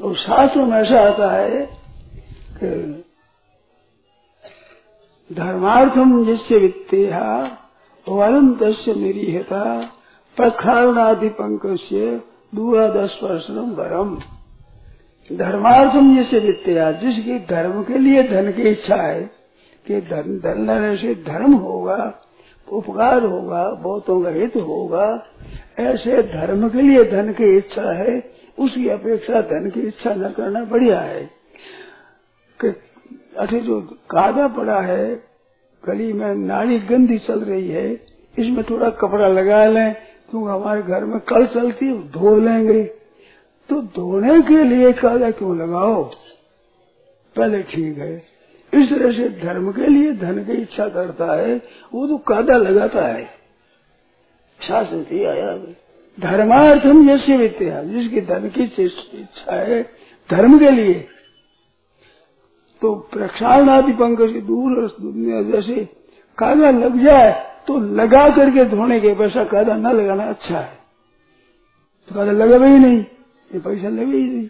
तो शास्त्र में ऐसा आता है कि धर्मार्थम जिससे वित्तेहा वरम तस्य निरीहता प्रखारणादि पंक से दूरादश वर्षम वरम। धर्मार्थम जिससे वित्तेहा जिसकी धर्म के लिए धन की इच्छा है, कि धन धन लेने से धर्म होगा, उपकार होगा, बहुतों का हित होगा, ऐसे धर्म के लिए धन की इच्छा है उसकी अपेक्षा धन की इच्छा न करना बढ़िया है। कि अरे जो कादा पड़ा है, गली में नाली गंदी चल रही है, इसमें थोड़ा कपड़ा लगा लें क्योंकि हमारे घर में कल चलती है, धो लेंगे। तो धोने के लिए कादा क्यों लगाओ? पहले ठीक है। इस तरह से धर्म के लिए धन की इच्छा करता है, वो तो कादा लगाता है। शास्त्र आया धर्मार्थम जैसे वित्या जिसकी धर्म की इच्छा है धर्म के लिए। तो प्रक्षालन आदि पंख से दूर दुनिया जैसे कादा लग जाए तो लगा करके धोने के पैसा कादा न लगाना अच्छा है। तो कादा लगा ही नहीं, ये पैसा लगे ही नहीं।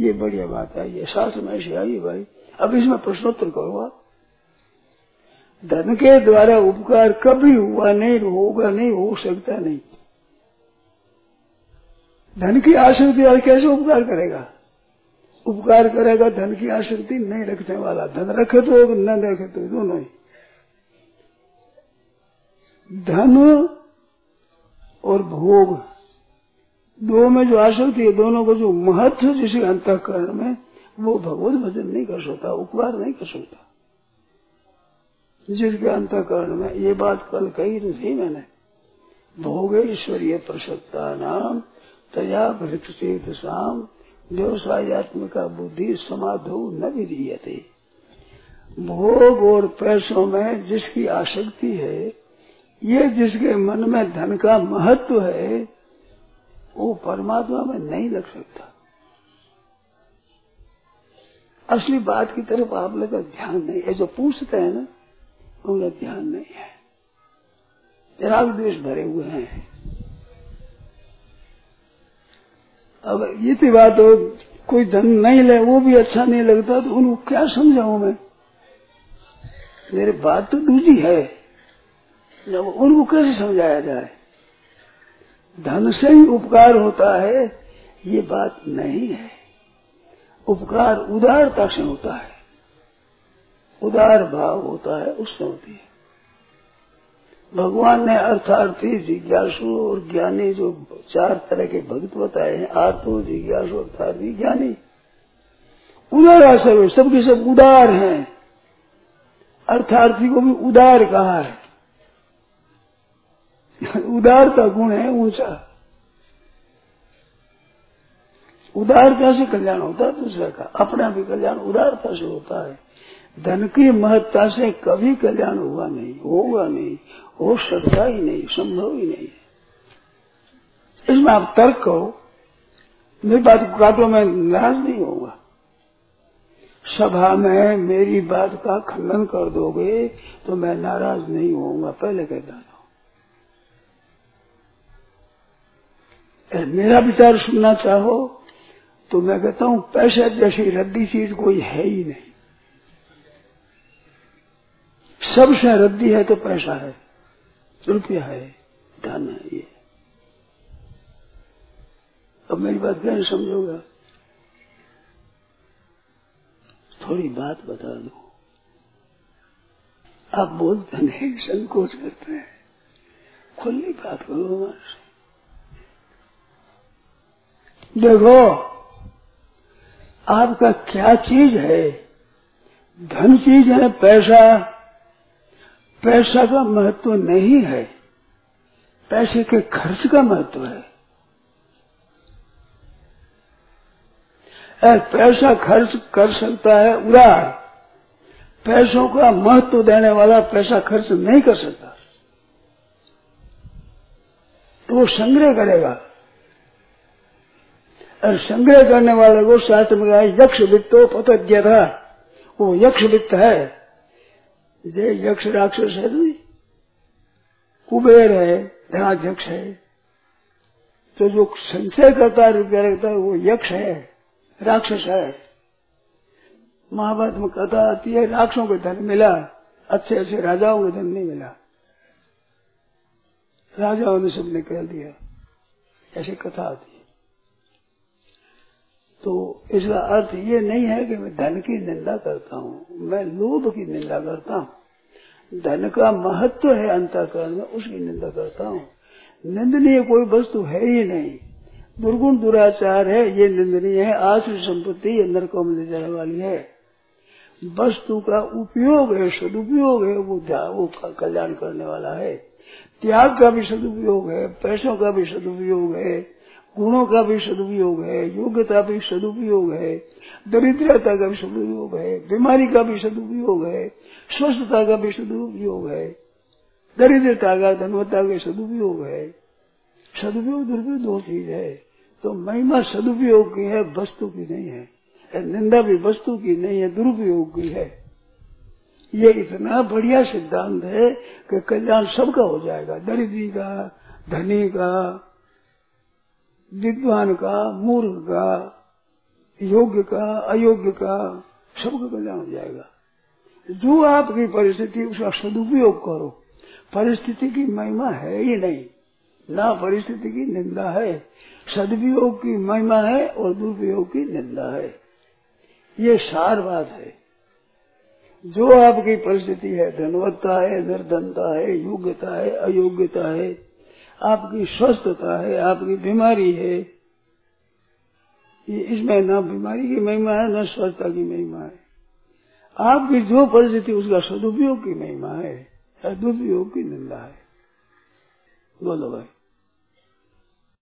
ये बढ़िया बात है, ये शास्त्र में ऐसी आई भाई। अब इसमें प्रश्नोत्तर करूँगा धन के द्वारा उपकार कभी हुआ नहीं, होगा नहीं, हो सकता नहीं। धन की और कैसे उपकार करेगा? उपकार करेगा धन की आसक्ति नहीं रखने वाला। धन रखे तो न रखे तो दोनों ही। धन और भोग, दो में जो आसक्ति है, दोनों को जो महत्व जिसे अंतकरण में, वो भगवत भजन नहीं कर सकता, उपकार नहीं कर सकता। जिसके अंतकरण में ये बात कल कही थी मैंने। भोग ईश्वरीय प्रसक्ता नाम तया भृत शाम व्यवसायत्मिका बुद्धि समाधो न विधीयते। भोग और पैसों में जिसकी आसक्ति है, ये जिसके मन में धन का महत्व है, वो परमात्मा में नहीं लग सकता। असली बात की तरफ़ आप लोग का ध्यान नहीं है। जो पूछते हैं ना, उनका ध्यान नहीं है। राग द्वेष भरे हुए हैं। अब ये तो बात हो कोई धन नहीं ले, वो भी अच्छा नहीं लगता तो उनको क्या समझाऊ मैं? मेरे बात तो दूसरी है। जब उनको कैसे समझाया जाए? धन से ही उपकार होता है, ये बात नहीं है। उपकार उदारता से होता है। उदार भाव होता है, उससे होती है। भगवान ने अर्थार्थी जिज्ञासु और ज्ञानी जो चार तरह के भक्त बताए हैं आर्थो जिज्ञासु, अर्थार्थी, ज्ञानी। उदार आशय सबके सब उदार हैं। अर्थार्थी को भी उदार कहा है। उदारता गुण है ऊँचा। उदारता से कल्याण होता है दूसरे का। अपना भी कल्याण उदारता से होता है। धन की महत्ता से कभी कल्याण हुआ नहीं, होगा नहीं। हो सकता ही नहीं, संभव ही नहीं इसमें आप तर्क कहो मेरी बात को काटो मैं नाराज़ नहीं होगा सभा में मेरी बात का खंडन कर दोगे तो मैं नाराज़ नहीं होऊँगा, पहले कह डालो मेरा विचार सुनना चाहो तो मैं कहता हूँ, पैसे जैसी रद्दी चीज़ कोई है ही नहीं। सबसे रद्दी है तो पैसा है। रुपया है धन है ये अब मेरी बात क्या समझोगा? थोड़ी बात बता दो। आप बोलते नहीं, संकोच करते हैं। खुली बात करो हमारे देखो, आपका क्या चीज़ है? धन चीज़ है, पैसा? पैसा का महत्व नहीं है। पैसे के खर्च का महत्व है। पैसा खर्च कर सकता है उदार पैसों का महत्व देने वाला पैसा खर्च नहीं कर सकता तो वो संग्रह करेगा। और संग्रह करने वाले को शास्त्र में यक्ष वित्तो पतज्ञ था वो यक्ष वित्त है। जय यक्ष राक्षस है कुबेर है धनाध्यक्ष है। तो जो संचय करता है, रुपया रखता है, वो यक्ष है, राक्षस है। महाभारत में कथा आती है, राक्षसों को धन मिला, अच्छे अच्छे राजाओं को धन नहीं मिला। राजाओं ने सबने कह दिया, ऐसी कथा आती है। तो इसका अर्थ ये नहीं है कि मैं धन की निंदा करता हूँ, मैं लोभ की निंदा करता हूँ। धन का महत्व है अंतकरण, में उसकी निंदा करता हूँ। निंदनीय कोई वस्तु है ही नहीं। दुर्गुण दुराचार है, ये निंदनीय है आश्र संपत्ति नरकों में ले जाने वाली है। वस्तु का उपयोग है, सदुपयोग है, वो वो कल्याण करने वाला है। त्याग का भी सदुपयोग है, पैसों का भी सदुपयोग है। गुणों का भी सदुपयोग है, योग्यता भी सदुपयोग है, दरिद्रता का भी सदुपयोग है, बीमारी का भी सदुपयोग है, स्वस्थता का भी सदुपयोग है, दरिद्रता का, धनवत्ता का सदुपयोग है। सदुपयोग दुरुपयोग दो चीज़ है। तो महिमा सदुपयोग की है, वस्तु की नहीं है। निंदा भी वस्तु की नहीं है, दुरुपयोग की है। ये इतना बढ़िया सिद्धांत है कि कल्याण सबका हो जाएगा। दरिद्री का, धनी का विद्वान का, मूर्ख का, योग्य का, अयोग्य का, सबका कल्याण हो जाएगा। जो आपकी परिस्थिति, उसका सदुपयोग करो। परिस्थिति की महिमा है ही नहीं। ना परिस्थिति की निंदा है। सदुपयोग की महिमा है और दुरुपयोग की निंदा है। ये सार बात है। जो आपकी परिस्थिति है, धनवत्ता है, निर्धनता है, योग्यता है, अयोग्यता है आपकी स्वस्थता है, आपकी बीमारी है। ये इसमें ना बीमारी की महिमा है, न स्वस्थता की महिमा है। आपकी जो परिस्थिति, उसका सदुपयोग की महिमा है, सदुपयोग की निंदा है। बोलो भाई।